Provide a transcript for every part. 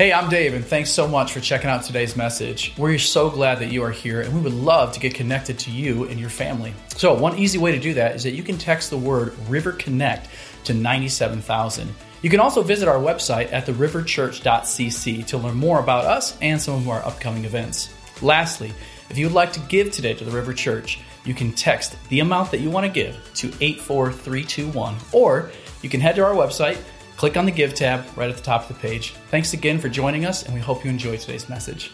Hey, I'm Dave, and thanks so much for checking out today's message. We're so glad that you are here, and we would love to get connected to you and your family. So, one easy way to do that is that you can text the word River Connect to 97000. You can also visit our website at theriverchurch.cc to learn more about us and some of our upcoming events. Lastly, if you would like to give today to the River Church, you can text the amount that you want to give to 84321, or you can head to our website Click on the Give tab right at the top of the page. Thanks again for joining us, and we hope you enjoy today's message.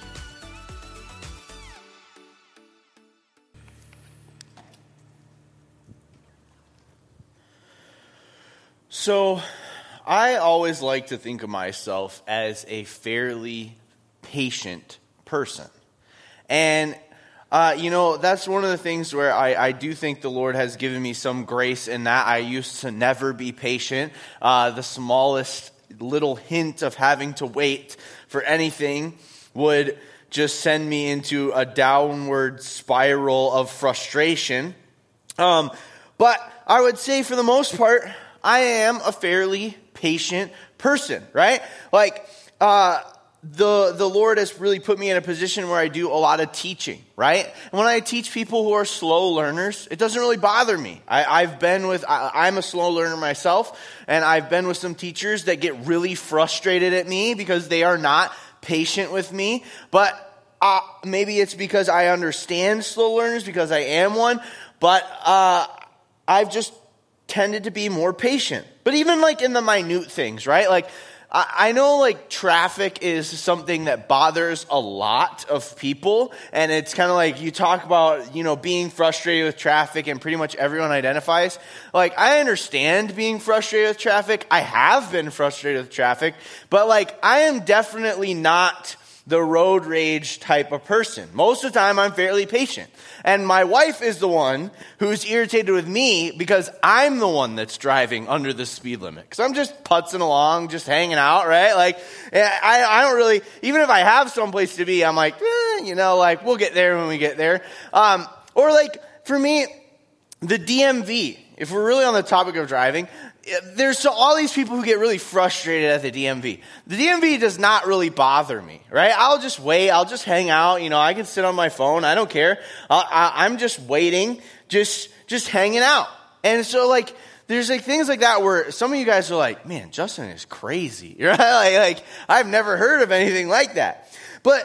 So, I always like to think of myself as a fairly patient person. And uh, you know, that's one of the things where I, I do think the Lord has given me some grace in that. I used to never be patient. Uh, the smallest little hint of having to wait for anything would just send me into a downward spiral of frustration. Um, but I would say, for the most part, I am a fairly patient person, right? Like, uh, the, the Lord has really put me in a position where I do a lot of teaching, right? And when I teach people who are slow learners, it doesn't really bother me. I, have been with, I, I'm a slow learner myself, and I've been with some teachers that get really frustrated at me because they are not patient with me. But uh, maybe it's because I understand slow learners because I am one, but uh, I've just tended to be more patient. But even like in the minute things, right? Like, I know like traffic is something that bothers a lot of people. And it's kind of like you talk about, you know, being frustrated with traffic and pretty much everyone identifies. Like, I understand being frustrated with traffic. I have been frustrated with traffic, but like, I am definitely not the road rage type of person. Most of the time, I'm fairly patient. And my wife is the one who's irritated with me because I'm the one that's driving under the speed limit. Because I'm just putzing along, just hanging out, right? Like, I, I don't really, even if I have someplace to be, I'm like, eh, you know, like, we'll get there when we get there. Um, or like, for me, the DMV, if we're really on the topic of driving, there's all these people who get really frustrated at the DMV. The DMV does not really bother me, right? I'll just wait. I'll just hang out. You know, I can sit on my phone. I don't care. I, am just waiting, just just hanging out. And so, like, there's like things like that where some of you guys are like, "Man, Justin is crazy," right? Like, like I've never heard of anything like that. But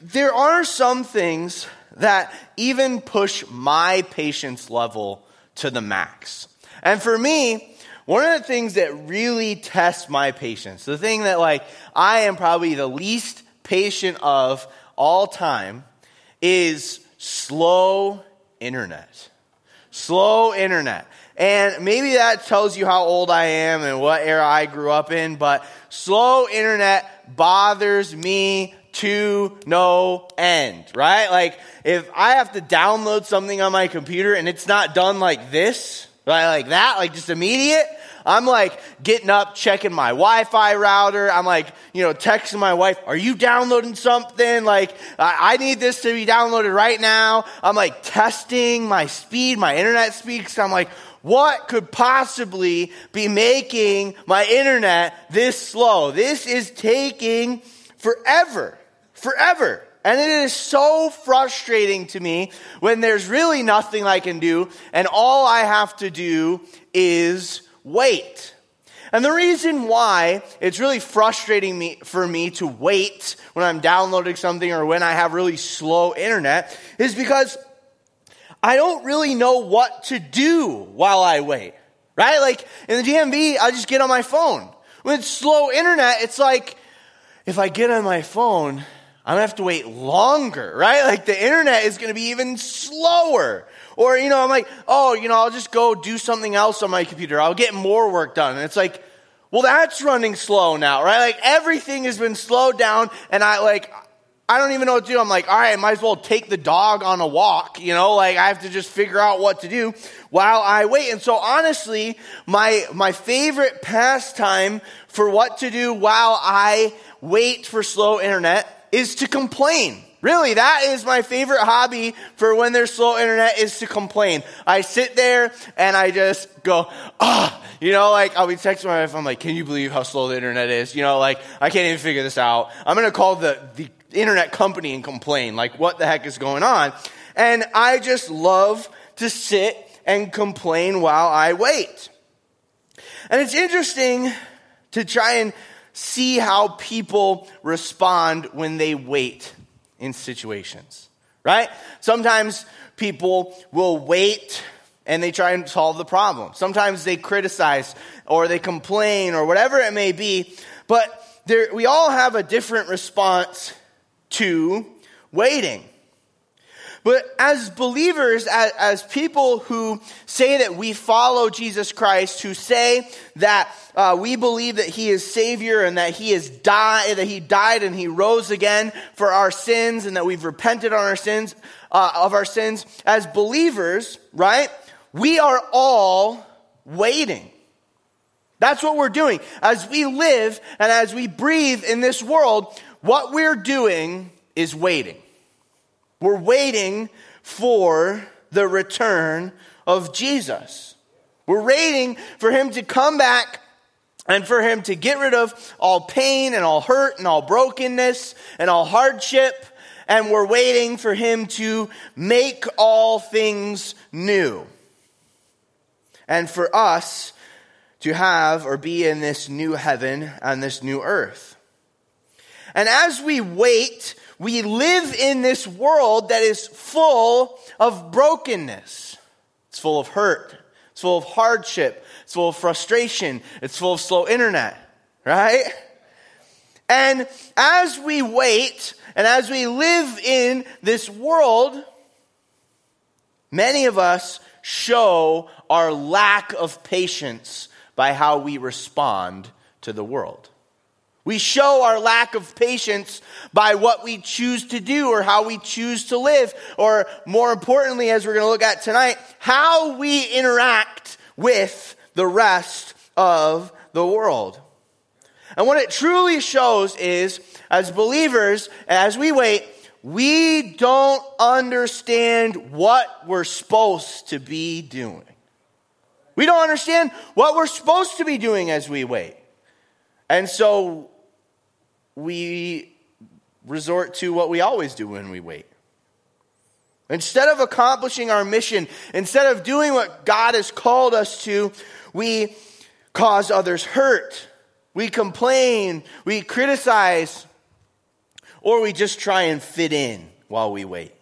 there are some things that even push my patience level to the max. And for me, one of the things that really tests my patience, the thing that like I am probably the least patient of all time is slow internet. Slow internet. And maybe that tells you how old I am and what era I grew up in, but slow internet bothers me to no end, right? Like, if I have to download something on my computer and it's not done like this, right, like that, like just immediate, I'm like getting up, checking my Wi Fi router. I'm like, you know, texting my wife, Are you downloading something? Like, I need this to be downloaded right now. I'm like testing my speed, my internet speed, because I'm like, what could possibly be making my internet this slow? This is taking forever. Forever. And it is so frustrating to me when there's really nothing I can do, and all I have to do is wait. And the reason why it's really frustrating me, for me to wait when I'm downloading something or when I have really slow internet is because I don't really know what to do while I wait. Right? Like in the DMV, I just get on my phone. It's slow internet, it's like if I get on my phone, I'm gonna have to wait longer, right? Like the internet is gonna be even slower. Or, you know, I'm like, oh, you know, I'll just go do something else on my computer. I'll get more work done. And it's like, well, that's running slow now, right? Like everything has been slowed down and I like, I don't even know what to do. I'm like, all right, might as well take the dog on a walk, you know, like I have to just figure out what to do while I wait. And so honestly, my, my favorite pastime for what to do while I wait for slow internet is to complain Really, that is my favorite hobby for when there's slow internet is to complain. I sit there and I just go, ah, oh. you know, like I'll be texting my wife. I'm like, can you believe how slow the internet is? You know, like I can't even figure this out. I'm going to call the, the internet company and complain. Like, what the heck is going on? And I just love to sit and complain while I wait. And it's interesting to try and see how people respond when they wait in situations, right? Sometimes people will wait and they try and solve the problem. Sometimes they criticize or they complain or whatever it may be, but there, we all have a different response to waiting. But as believers, as, as, people who say that we follow Jesus Christ, who say that uh, we believe that He is Savior and that He is died, that He died and He rose again for our sins, and that we've repented on our sins uh, of our sins, as believers, right? We are all waiting. That's what we're doing. As we live and as we breathe in this world, what we're doing is waiting. We're waiting for the return of Jesus. We're waiting for him to come back and for him to get rid of all pain and all hurt and all brokenness and all hardship. And we're waiting for him to make all things new. And for us to have or be in this new heaven and this new earth. And as we wait we live in this world that is full of brokenness. It's full of hurt. It's full of hardship. It's full of frustration. It's full of slow internet, right? And as we wait and as we live in this world, many of us show our lack of patience by how we respond to the world. We show our lack of patience by what we choose to do or how we choose to live, or more importantly, as we're going to look at tonight, how we interact with the rest of the world. And what it truly shows is, as believers, as we wait, we don't understand what we're supposed to be doing. We don't understand what we're supposed to be doing as we wait. And so we resort to what we always do when we wait. Instead of accomplishing our mission, instead of doing what God has called us to, we cause others hurt. We complain, we criticize, or we just try and fit in while we wait.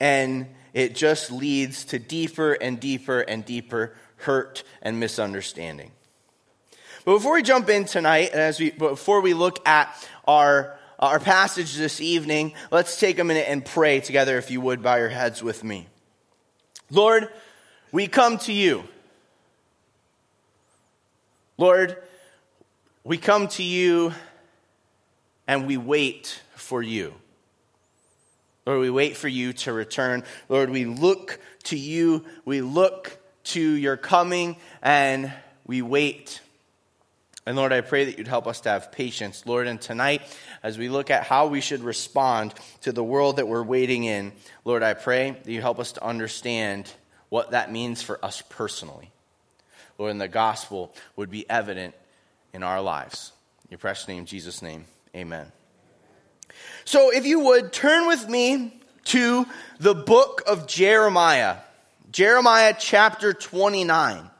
And it just leads to deeper and deeper and deeper hurt and misunderstanding. But before we jump in tonight, and as we, before we look at our, our passage this evening, let's take a minute and pray together, if you would, bow your heads with me. Lord, we come to you. Lord, we come to you and we wait for you. Lord, we wait for you to return. Lord, we look to you. We look to your coming and we wait and Lord, I pray that you'd help us to have patience. Lord, and tonight, as we look at how we should respond to the world that we're waiting in, Lord, I pray that you help us to understand what that means for us personally. Lord, and the gospel would be evident in our lives. In your precious name, Jesus' name, amen. So, if you would, turn with me to the book of Jeremiah, Jeremiah chapter 29.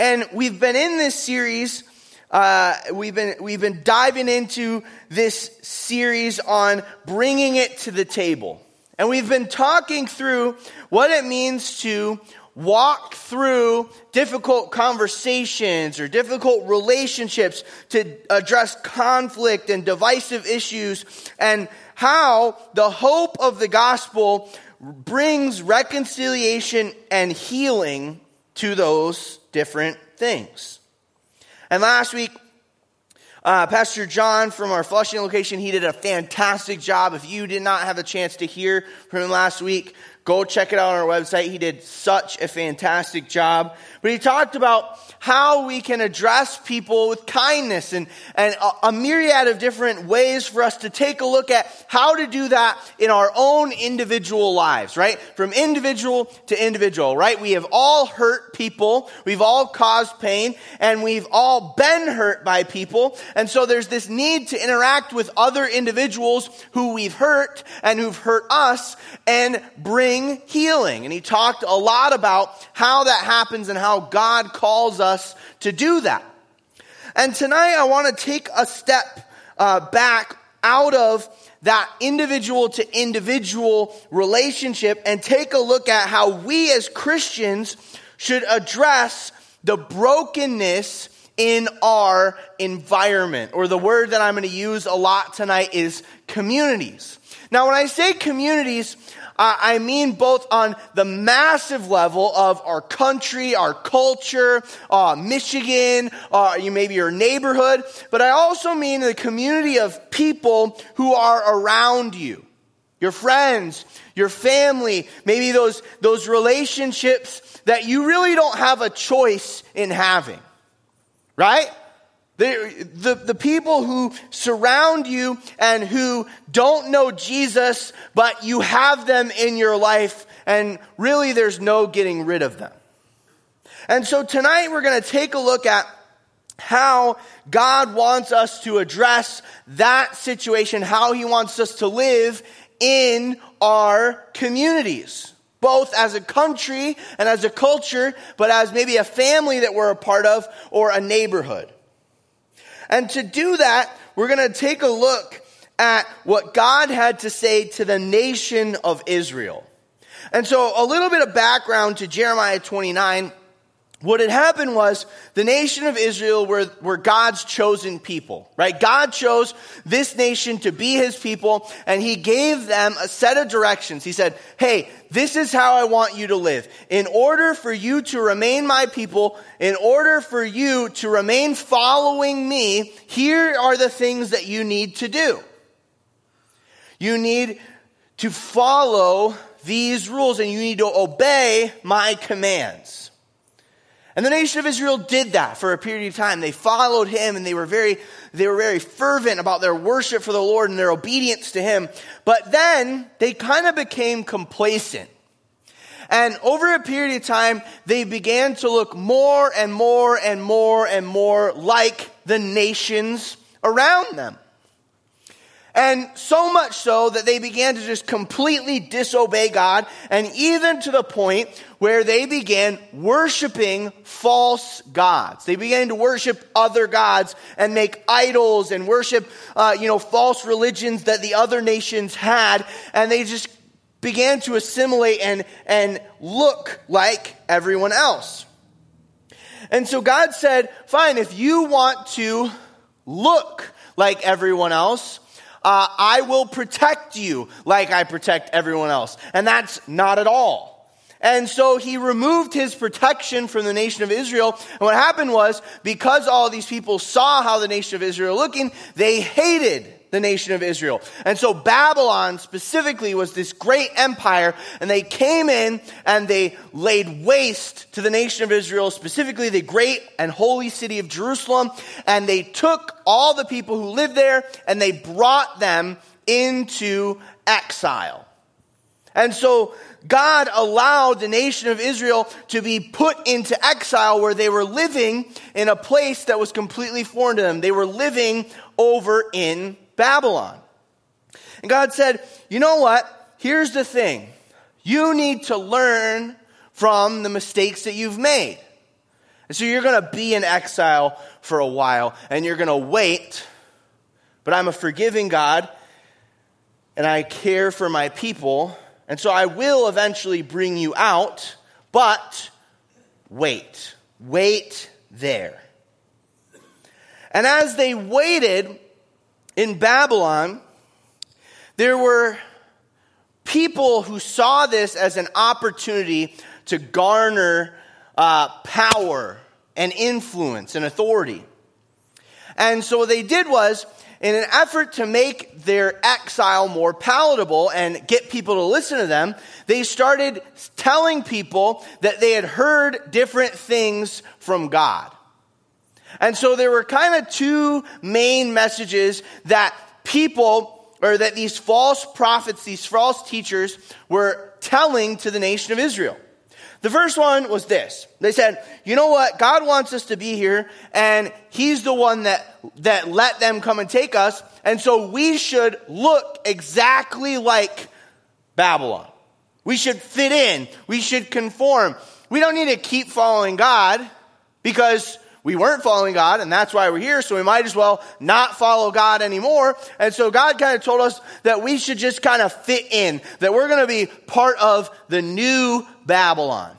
And we've been in this series, uh, we've, been, we've been diving into this series on bringing it to the table. And we've been talking through what it means to walk through difficult conversations or difficult relationships to address conflict and divisive issues and how the hope of the gospel brings reconciliation and healing to those different things. And last week, uh, Pastor John from our Flushing location, he did a fantastic job. If you did not have a chance to hear from him last week, Go check it out on our website. He did such a fantastic job. But he talked about how we can address people with kindness and, and a, a, myriad of different ways for us to take a look at how to do that in our own individual lives, right? From individual to individual, right? We have all hurt people. We've all caused pain and we've all been hurt by people. And so there's this need to interact with other individuals who we've hurt and who've hurt us and bring healing. And he talked a lot about how that happens and how God calls us to do that. And tonight I want to take a step uh, back out of that individual to individual relationship and take a look at how we as Christians should address the brokenness in our environment. Or the word that I'm going to use a lot tonight is communities. Now, when I say communities, I mean both on the massive level of our country, our culture, uh, Michigan, uh, you maybe your neighborhood, but I also mean the community of people who are around you. Your friends, your family, maybe those, those relationships that you really don't have a choice in having. Right? The, the, the, people who surround you and who don't know Jesus, but you have them in your life, and really there's no getting rid of them. And so tonight we're going to take a look at how God wants us to address that situation, how He wants us to live in our communities. Both as a country and as a culture, but as maybe a family that we're a part of or a neighborhood. And to do that, we're going to take a look at what God had to say to the nation of Israel. And so a little bit of background to Jeremiah 29. What had happened was the nation of Israel were, were God's chosen people, right? God chose this nation to be his people and he gave them a set of directions. He said, Hey, this is how I want you to live. In order for you to remain my people, in order for you to remain following me, here are the things that you need to do. You need to follow these rules and you need to obey my commands. And the nation of Israel did that for a period of time. They followed him and they were very, they were very fervent about their worship for the Lord and their obedience to him. But then they kind of became complacent. And over a period of time, they began to look more and more and more and more like the nations around them. And so much so that they began to just completely disobey God, and even to the point where they began worshiping false gods. They began to worship other gods and make idols and worship, uh, you know, false religions that the other nations had, and they just began to assimilate and, and look like everyone else. And so God said, fine, if you want to look like everyone else, uh, I will protect you like I protect everyone else. And that's not at all. And so he removed his protection from the nation of Israel. And what happened was, because all these people saw how the nation of Israel looking, they hated the nation of Israel. And so Babylon specifically was this great empire, and they came in and they laid waste to the nation of Israel, specifically the great and holy city of Jerusalem, and they took all the people who lived there and they brought them into exile. And so God allowed the nation of Israel to be put into exile where they were living in a place that was completely foreign to them. They were living over in Babylon. And God said, You know what? Here's the thing. You need to learn from the mistakes that you've made. And so you're going to be in exile for a while and you're going to wait. But I'm a forgiving God and I care for my people. And so I will eventually bring you out, but wait. Wait there. And as they waited, in Babylon, there were people who saw this as an opportunity to garner uh, power and influence and authority. And so what they did was in an effort to make their exile more palatable and get people to listen to them, they started telling people that they had heard different things from God. And so there were kind of two main messages that people, or that these false prophets, these false teachers were telling to the nation of Israel. The first one was this. They said, you know what? God wants us to be here and he's the one that, that let them come and take us. And so we should look exactly like Babylon. We should fit in. We should conform. We don't need to keep following God because we weren't following God and that's why we're here. So we might as well not follow God anymore. And so God kind of told us that we should just kind of fit in, that we're going to be part of the new Babylon.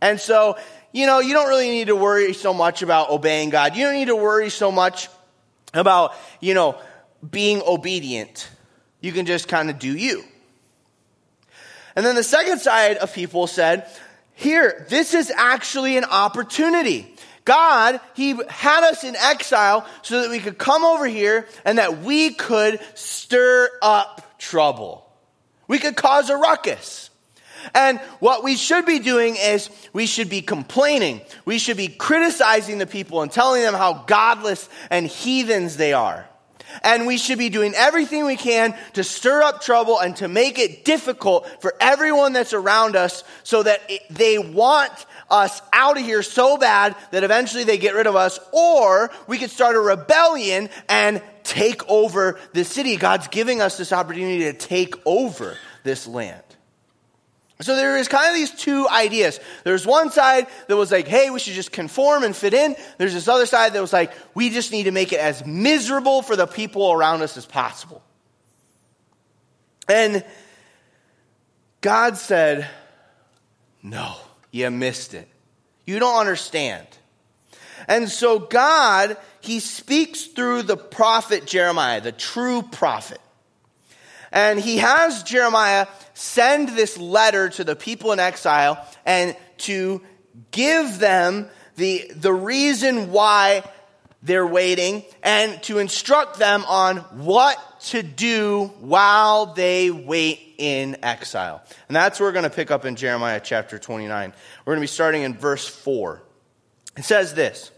And so, you know, you don't really need to worry so much about obeying God. You don't need to worry so much about, you know, being obedient. You can just kind of do you. And then the second side of people said, here, this is actually an opportunity. God, He had us in exile so that we could come over here and that we could stir up trouble. We could cause a ruckus. And what we should be doing is we should be complaining. We should be criticizing the people and telling them how godless and heathens they are. And we should be doing everything we can to stir up trouble and to make it difficult for everyone that's around us so that it, they want us out of here so bad that eventually they get rid of us. Or we could start a rebellion and take over the city. God's giving us this opportunity to take over this land. So there is kind of these two ideas. There's one side that was like, hey, we should just conform and fit in. There's this other side that was like, we just need to make it as miserable for the people around us as possible. And God said, no, you missed it. You don't understand. And so God, he speaks through the prophet Jeremiah, the true prophet. And he has Jeremiah send this letter to the people in exile and to give them the, the reason why they're waiting and to instruct them on what to do while they wait in exile. And that's where we're going to pick up in Jeremiah chapter 29. We're going to be starting in verse 4. It says this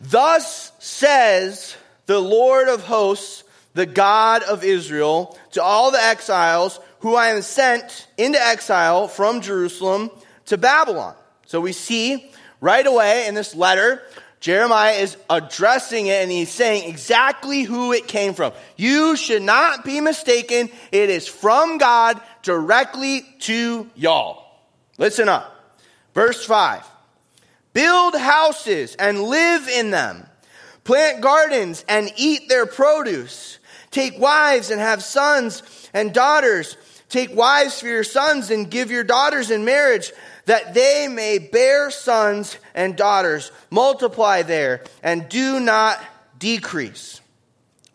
Thus says the Lord of hosts, the God of Israel, to all the exiles who I am sent into exile from Jerusalem to Babylon. So we see right away in this letter, Jeremiah is addressing it and he's saying exactly who it came from. You should not be mistaken. It is from God directly to y'all. Listen up. Verse 5. Build houses and live in them. Plant gardens and eat their produce. Take wives and have sons and daughters Take wives for your sons and give your daughters in marriage that they may bear sons and daughters. Multiply there and do not decrease.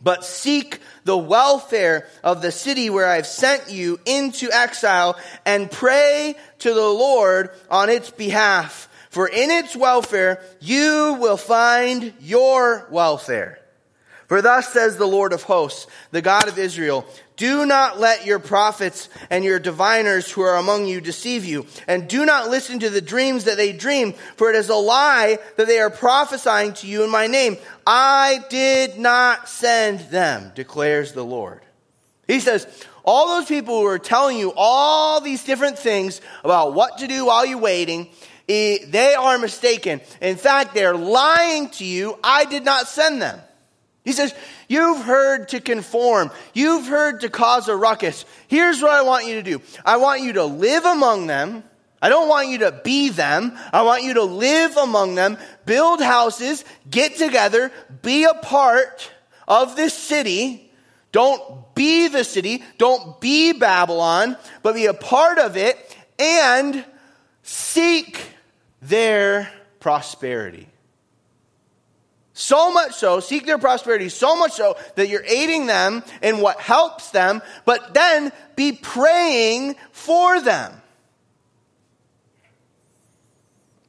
But seek the welfare of the city where I've sent you into exile and pray to the Lord on its behalf. For in its welfare you will find your welfare. For thus says the Lord of hosts, the God of Israel, do not let your prophets and your diviners who are among you deceive you, and do not listen to the dreams that they dream, for it is a lie that they are prophesying to you in my name. I did not send them, declares the Lord. He says, all those people who are telling you all these different things about what to do while you're waiting, they are mistaken. In fact, they're lying to you. I did not send them. He says, You've heard to conform. You've heard to cause a ruckus. Here's what I want you to do I want you to live among them. I don't want you to be them. I want you to live among them, build houses, get together, be a part of this city. Don't be the city. Don't be Babylon, but be a part of it and seek their prosperity. So much so, seek their prosperity, so much so that you're aiding them in what helps them, but then be praying for them.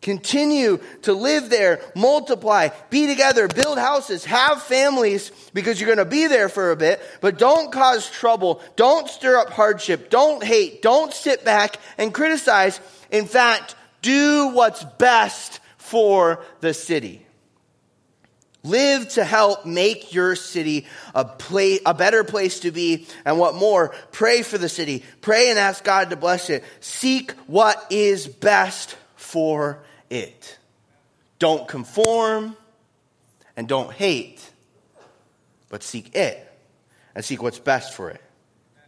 Continue to live there, multiply, be together, build houses, have families because you're going to be there for a bit, but don't cause trouble. Don't stir up hardship. Don't hate. Don't sit back and criticize. In fact, do what's best for the city. Live to help make your city a, play, a better place to be. And what more, pray for the city. Pray and ask God to bless it. Seek what is best for it. Don't conform and don't hate, but seek it and seek what's best for it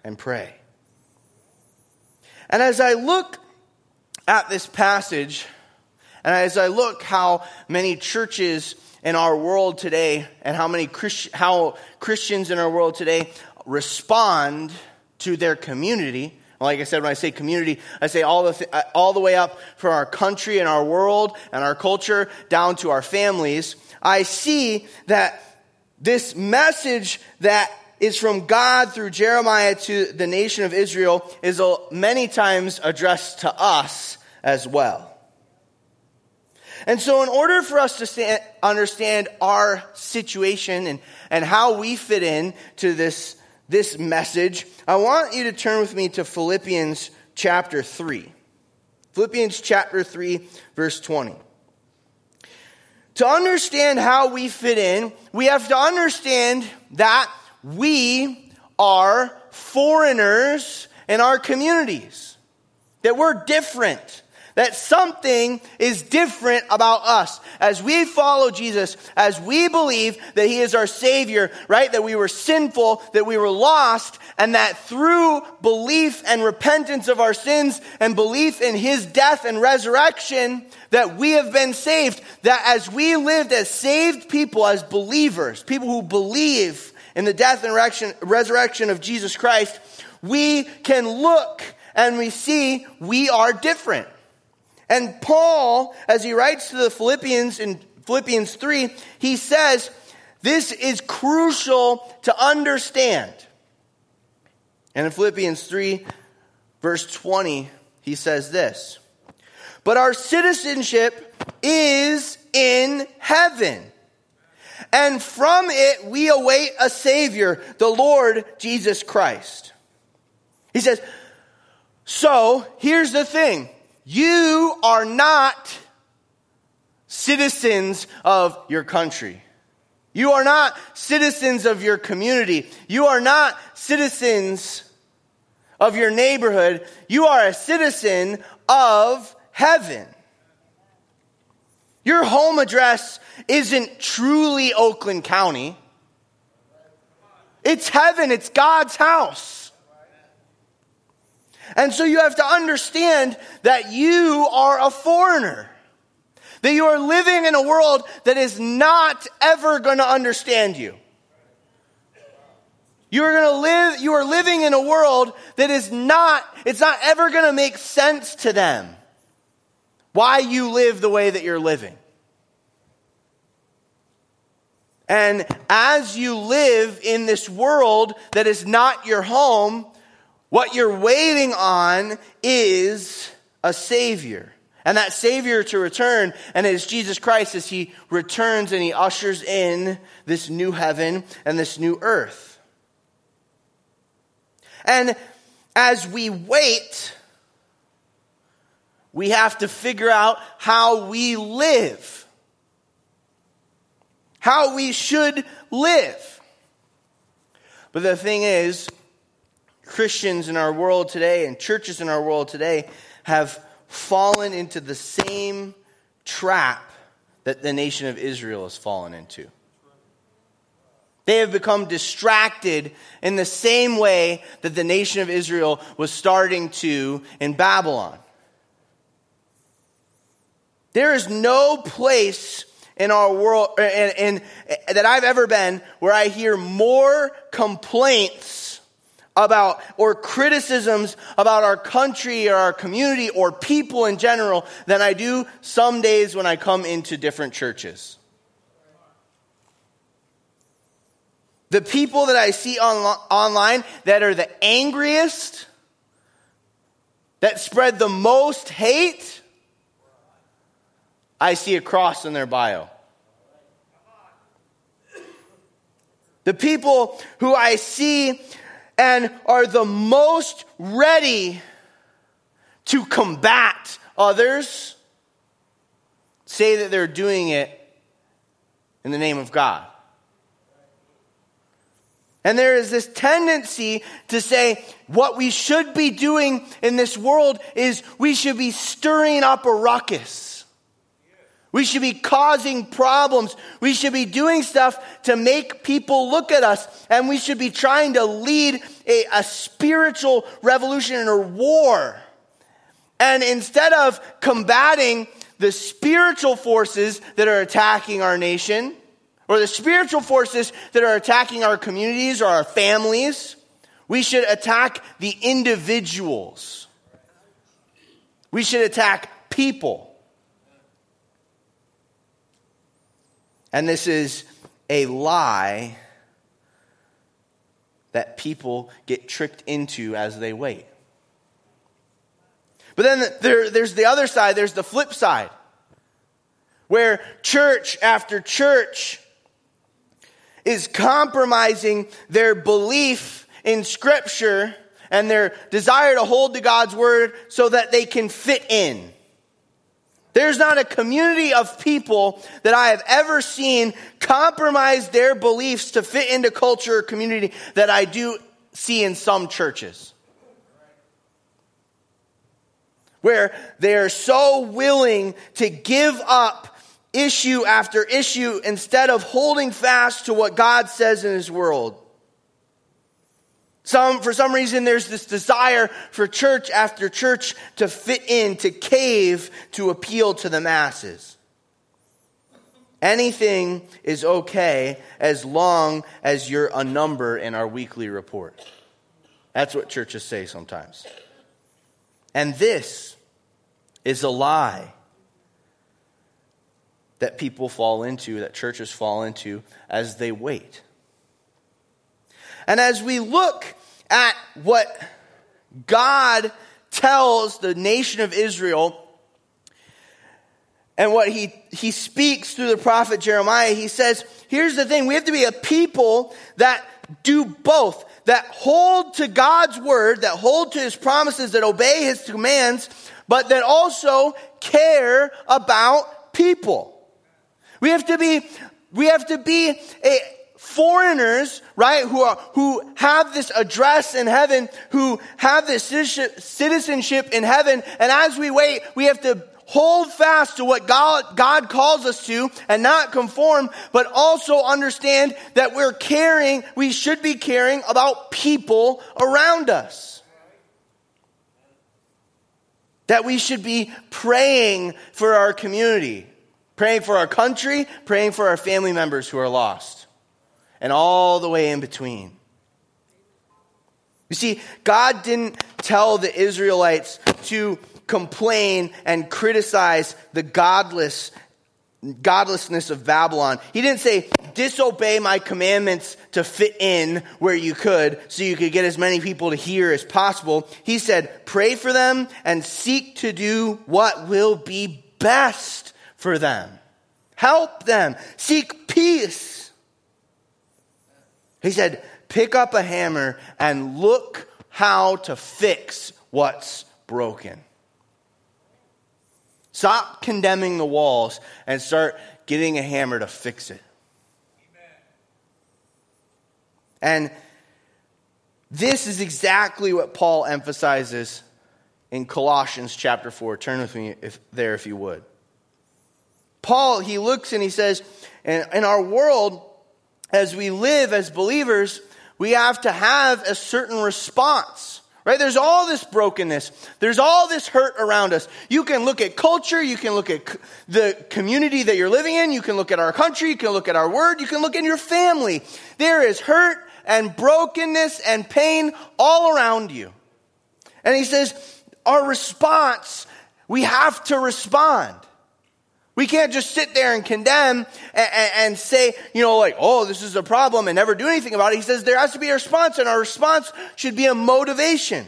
and pray. And as I look at this passage, and as I look how many churches in our world today and how many Christ- how Christians in our world today respond to their community, like I said, when I say community, I say all the, th- uh, all the way up from our country and our world and our culture down to our families. I see that this message that is from God through Jeremiah to the nation of Israel is many times addressed to us as well. And so, in order for us to stand, understand our situation and, and how we fit in to this this message, I want you to turn with me to Philippians chapter 3. Philippians chapter 3, verse 20. To understand how we fit in, we have to understand that we are foreigners in our communities, that we're different that something is different about us. As we follow Jesus, as we believe that He is our Savior, right? That we were sinful, that we were lost, and that through belief and repentance of our sins and belief in His death and resurrection, that we have been saved. That as we lived as saved people, as believers, people who believe in the death and resurrection of Jesus Christ, we can look and we see we are different. And Paul, as he writes to the Philippians in Philippians 3, he says, this is crucial to understand. And in Philippians 3, verse 20, he says this But our citizenship is in heaven. And from it we await a Savior, the Lord Jesus Christ. He says, So here's the thing you are not citizens of your country. You are not citizens of your community. You are not citizens of your neighborhood. You are a citizen of heaven. Your home address isn't truly Oakland County. It's heaven. It's God's house. And so you have to understand that you are a foreigner. That you are living in a world that is not ever going to understand you. You are going to live, you are living in a world that is not, it's not ever going to make sense to them why you live the way that you're living. And as you live in this world that is not your home, what you're waiting on is a Savior. And that Savior to return, and it is Jesus Christ as He returns and He ushers in this new heaven and this new earth. And as we wait, we have to figure out how we live, how we should live. But the thing is, Christians in our world today and churches in our world today have fallen into the same trap that the nation of Israel has fallen into. They have become distracted in the same way that the nation of Israel was starting to in Babylon. There is no place in our world in, that I've ever been where I hear more complaints about or criticisms about our country or our community or people in general than I do some days when I come into different churches. The people that I see on, online that are the angriest, that spread the most hate, I see a cross in their bio. The people who I see and are the most ready to combat others say that they're doing it in the name of God. And there is this tendency to say what we should be doing in this world is we should be stirring up a ruckus. We should be causing problems. We should be doing stuff to make people look at us. And we should be trying to lead a, a spiritual revolution or war. And instead of combating the spiritual forces that are attacking our nation, or the spiritual forces that are attacking our communities or our families, we should attack the individuals. We should attack people. And this is a lie that people get tricked into as they wait. But then there, there's the other side, there's the flip side, where church after church is compromising their belief in Scripture and their desire to hold to God's Word so that they can fit in. There's not a community of people that I have ever seen compromise their beliefs to fit into culture or community that I do see in some churches. Where they are so willing to give up issue after issue instead of holding fast to what God says in His world. Some, for some reason, there's this desire for church after church to fit in, to cave, to appeal to the masses. Anything is okay as long as you're a number in our weekly report. That's what churches say sometimes. And this is a lie that people fall into, that churches fall into as they wait. And as we look at what God tells the nation of Israel, and what he, he speaks through the prophet Jeremiah, he says, here's the thing, we have to be a people that do both, that hold to God's word, that hold to his promises, that obey his commands, but that also care about people. We have to be, we have to be a, foreigners, right, who are, who have this address in heaven, who have this citizenship in heaven. And as we wait, we have to hold fast to what God, God calls us to and not conform, but also understand that we're caring, we should be caring about people around us. That we should be praying for our community praying for our country, praying for our family members who are lost, and all the way in between. You see, God didn't tell the Israelites to complain and criticize the godless godlessness of Babylon. He didn't say, disobey my commandments to fit in where you could so you could get as many people to hear as possible. He said, pray for them and seek to do what will be best for them. Help them. Seek peace. He said, pick up a hammer and look how to fix what's broken. Stop condemning the walls and start getting a hammer to fix it. And this is exactly what Paul emphasizes in Colossians chapter 4. Turn with me if, there if you would. Paul, he looks and he says, "And in our world, as we live as believers, we have to have a certain response. Right? There's all this brokenness. There's all this hurt around us. You can look at culture. You can look at the community that you're living in. You can look at our country. You can look at our word. You can look in your family. There is hurt and brokenness and pain all around you. And he says, our response, we have to respond. We can't just sit there and condemn and, and, say, you know, like, oh, this is a problem and never do anything about it. He says there has to be a response, and our response should be a motivation.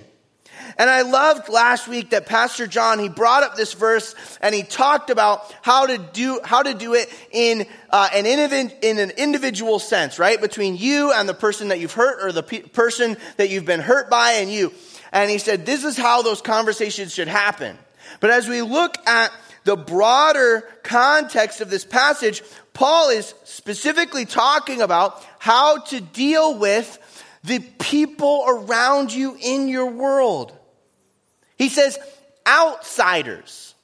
And I loved last week that Pastor John, he brought up this verse and he talked about how to do, how to do it in, uh, an, in an individual sense, right? Between you and the person that you've hurt or the pe- person that you've been hurt by and you. And he said, this is how those conversations should happen. But as we look at the broader context of this passage, Paul is specifically talking about how to deal with the people around you in your world. He says, outsiders.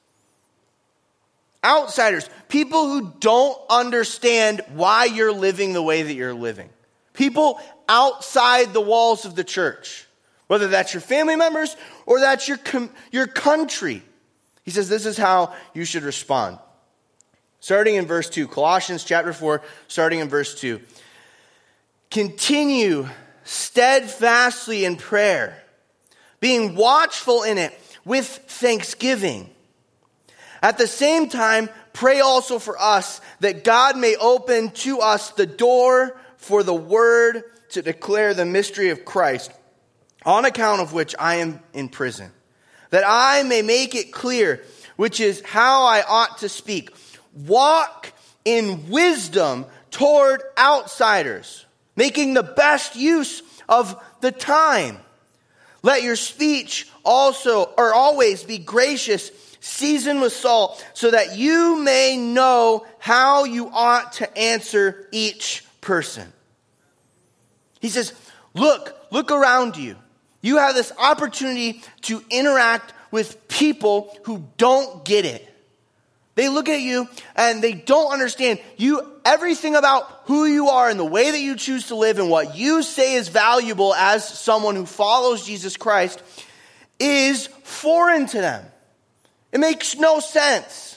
Outsiders. People who don't understand why you're living the way that you're living. People outside the walls of the church. Whether that's your family members or that's your, com- your country. He says this is how you should respond. Starting in verse 2, Colossians chapter 4, starting in verse 2. Continue steadfastly in prayer, being watchful in it with thanksgiving. At the same time, pray also for us that God may open to us the door for the word to declare the mystery of Christ, on account of which I am in prison, that I may make it clear, which is how I ought to speak. Walk in wisdom toward outsiders, making the best use of the time. Let your speech also or always be gracious, seasoned with salt, so that you may know how you ought to answer each person. He says, Look, look around you. You have this opportunity to interact with people who don't get it. They look at you and they don't understand you, everything about who you are and the way that you choose to live and what you say is valuable as someone who follows Jesus Christ is foreign to them. It makes no sense.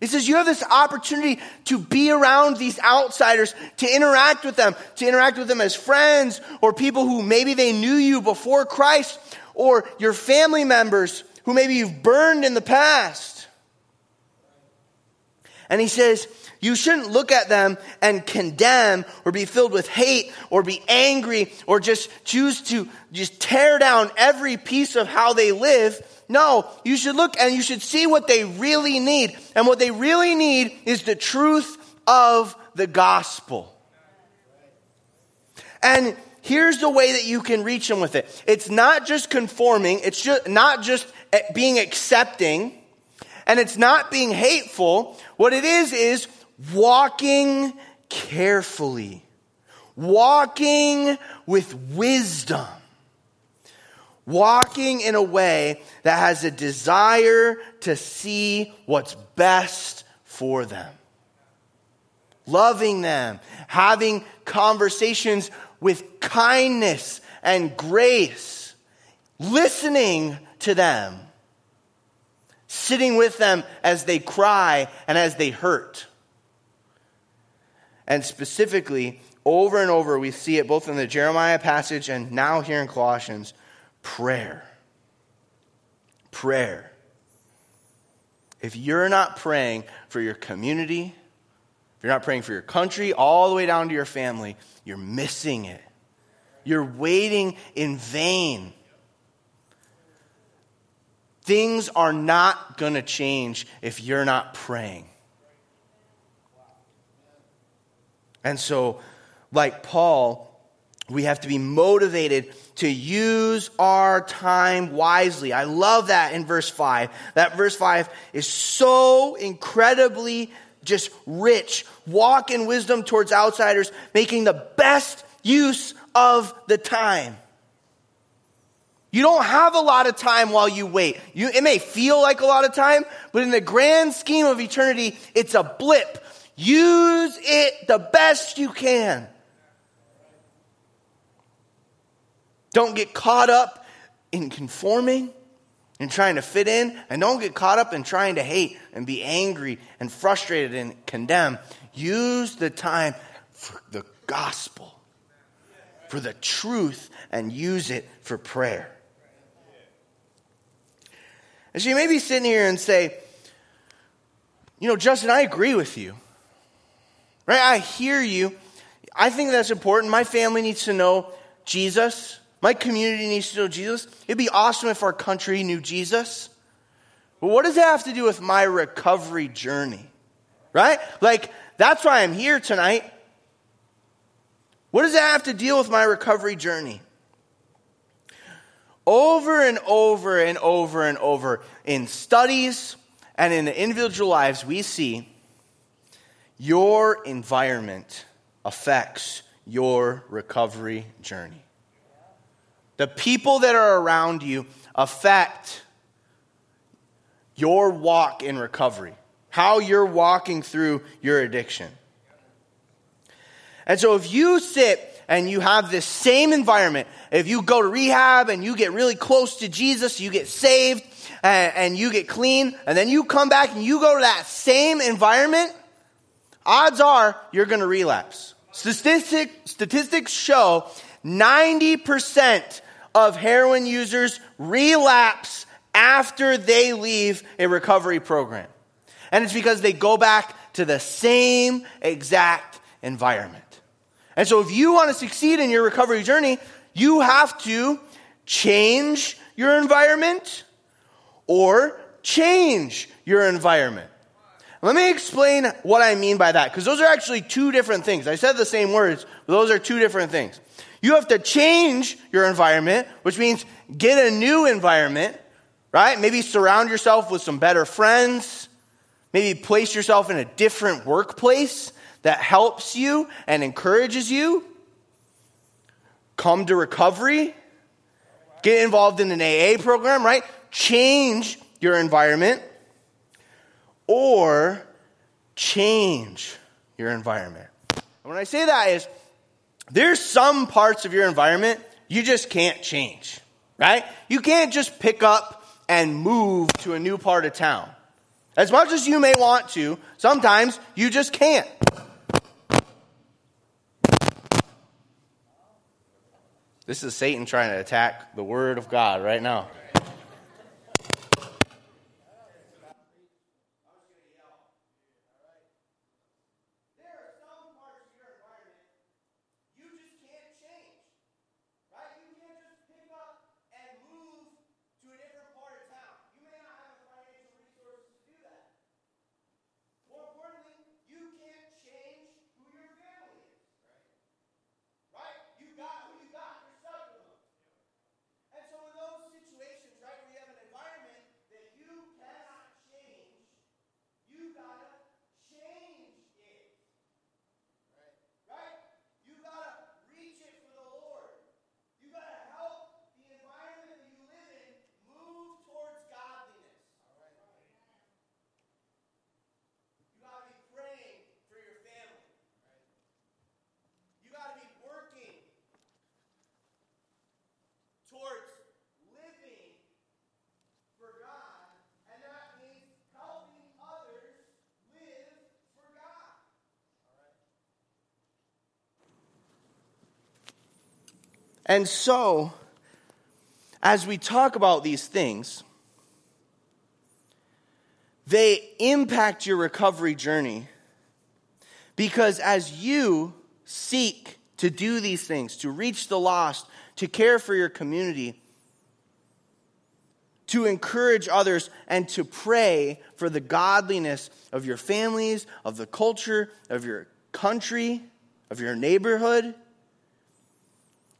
He says you have this opportunity to be around these outsiders, to interact with them, to interact with them as friends or people who maybe they knew you before Christ or your family members who maybe you've burned in the past. And he says, you shouldn't look at them and condemn or be filled with hate or be angry or just choose to just tear down every piece of how they live. No, you should look and you should see what they really need. And what they really need is the truth of the gospel. And here's the way that you can reach them with it. It's not just conforming. It's just not just eh, being accepting and it's not being hateful. What it is, is walking carefully, walking with wisdom, walking in a way that has a desire to see what's best for them, loving them, having conversations with kindness and grace, listening to them sitting with them as they cry and as they hurt. And specifically, over and over, we see it both in the Jeremiah passage and now here in Colossians prayer. Prayer. If you're not praying for your community, if you're not praying for your country, all the way down to your family, you're missing it. You're waiting in vain. Things are not going to change if you're not praying. And so, like Paul, we have to be motivated to use our time wisely. I love that in verse 5. That verse 5 is so incredibly just rich. Walk in wisdom towards outsiders, making the best use of the time. You don't have a lot of time while you wait. You, it may feel like a lot of time, but in the grand scheme of eternity, it's a blip. Use it the best you can. Don't get caught up in conforming and trying to fit in, and don't get caught up in trying to hate and be angry and frustrated and condemn. Use the time for the gospel, for the truth, and use it for prayer. And so you may be sitting here and say, you know, Justin, I agree with you. Right? I hear you. I think that's important. My family needs to know Jesus. My community needs to know Jesus. It'd be awesome if our country knew Jesus. But what does that have to do with my recovery journey? Right? Like, that's why I'm here tonight. What does that have to deal with my recovery journey? Over and over and over and over in studies and in the individual lives, we see your environment affects your recovery journey. The people that are around you affect your walk in recovery, how you're walking through your addiction. And so if you sit and you have this same environment, if you go to rehab and you get really close to Jesus, you get saved and, and you get clean, and then you come back and you go to that same environment, odds are you're going to relapse. Statistic, statistics show 90% of heroin users relapse after they leave a recovery program. And it's because they go back to the same exact environment. And so if you want to succeed in your recovery journey, you have to change your environment or change your environment. Let me explain what I mean by that, because those are actually two different things. I said the same words, but those are two different things. You have to change your environment, which means get a new environment, right? Maybe surround yourself with some better friends. Maybe place yourself in a different workplace that helps you and encourages you. Come to recovery. Get involved in an AA program, right? Change your environment or change your environment. And when I say that is there's some parts of your environment you just can't change, right? You can't just pick up and move to a new part of town. As much as you may want to, sometimes you just can't. This is Satan trying to attack the Word of God right now. And so, as we talk about these things, they impact your recovery journey. Because as you seek to do these things, to reach the lost, to care for your community, to encourage others, and to pray for the godliness of your families, of the culture, of your country, of your neighborhood,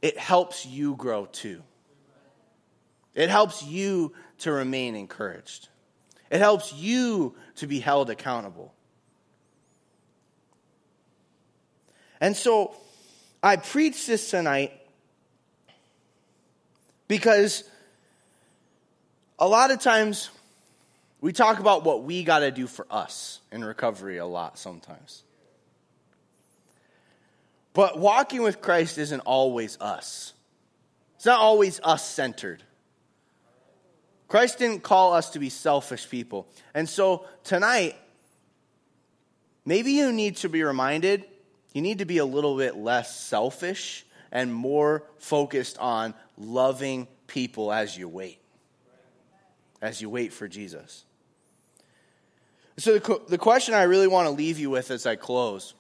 it helps you grow too. It helps you to remain encouraged. It helps you to be held accountable. And so I preach this tonight because a lot of times we talk about what we got to do for us in recovery a lot sometimes. But walking with Christ isn't always us. It's not always us centered. Christ didn't call us to be selfish people. And so tonight, maybe you need to be reminded you need to be a little bit less selfish and more focused on loving people as you wait, as you wait for Jesus. So, the, the question I really want to leave you with as I close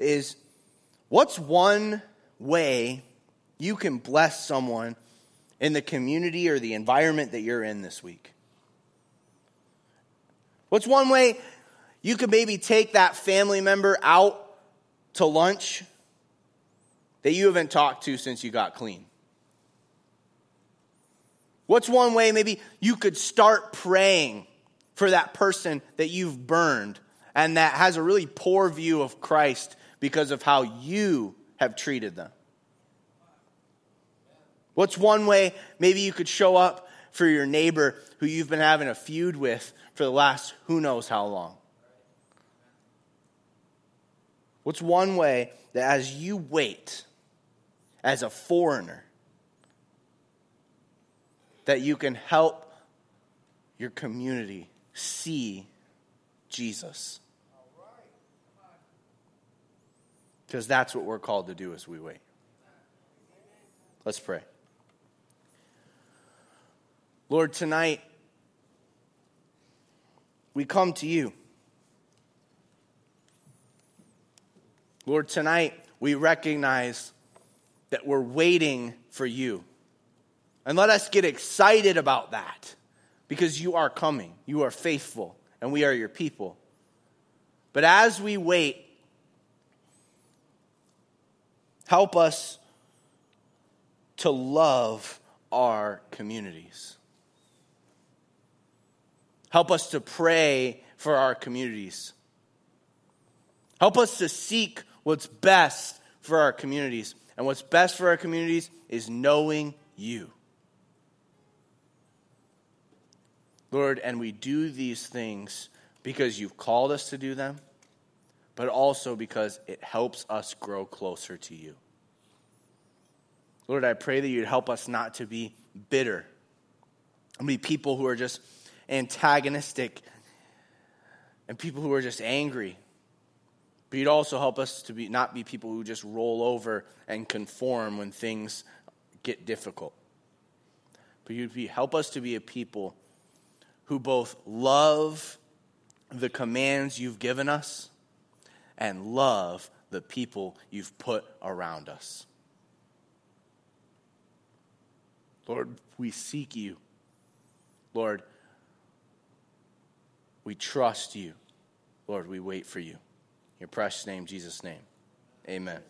is what's one way you can bless someone in the community or the environment that you're in this week? What's one way you could maybe take that family member out to lunch that you haven't talked to since you got clean? What's one way maybe you could start praying for that person that you've burned and that has a really poor view of Christ because of how you have treated them? What's one way maybe you could show up for your neighbor who you've been having a feud with for the last who knows how long? What's one way that as you wait, as a foreigner, that you can help your community see Jesus? Because that's what we're called to do as we wait. Let's pray. Lord, tonight we come to you. Lord, tonight we recognize that we're waiting for you. And let us get excited about that because you are coming. You are faithful, and we are your people. But as we wait, help us to love our communities. Help us to pray for our communities. Help us to seek what's best for our communities. And what's best for our communities is knowing you. Lord, and we do these things because you've called us to do them, but also because it helps us grow closer to you. Lord, I pray that you'd help us not to be bitter and be people who are just antagonistic and people who are just angry but you'd also help us to be, not be people who just roll over and conform when things get difficult. But you'd be, help us to be a people who both love the commands you've given us and love the people you've put around us. Lord, we seek you. Lord, we trust you. Lord, we wait for you your precious name, Jesus' name. Amen.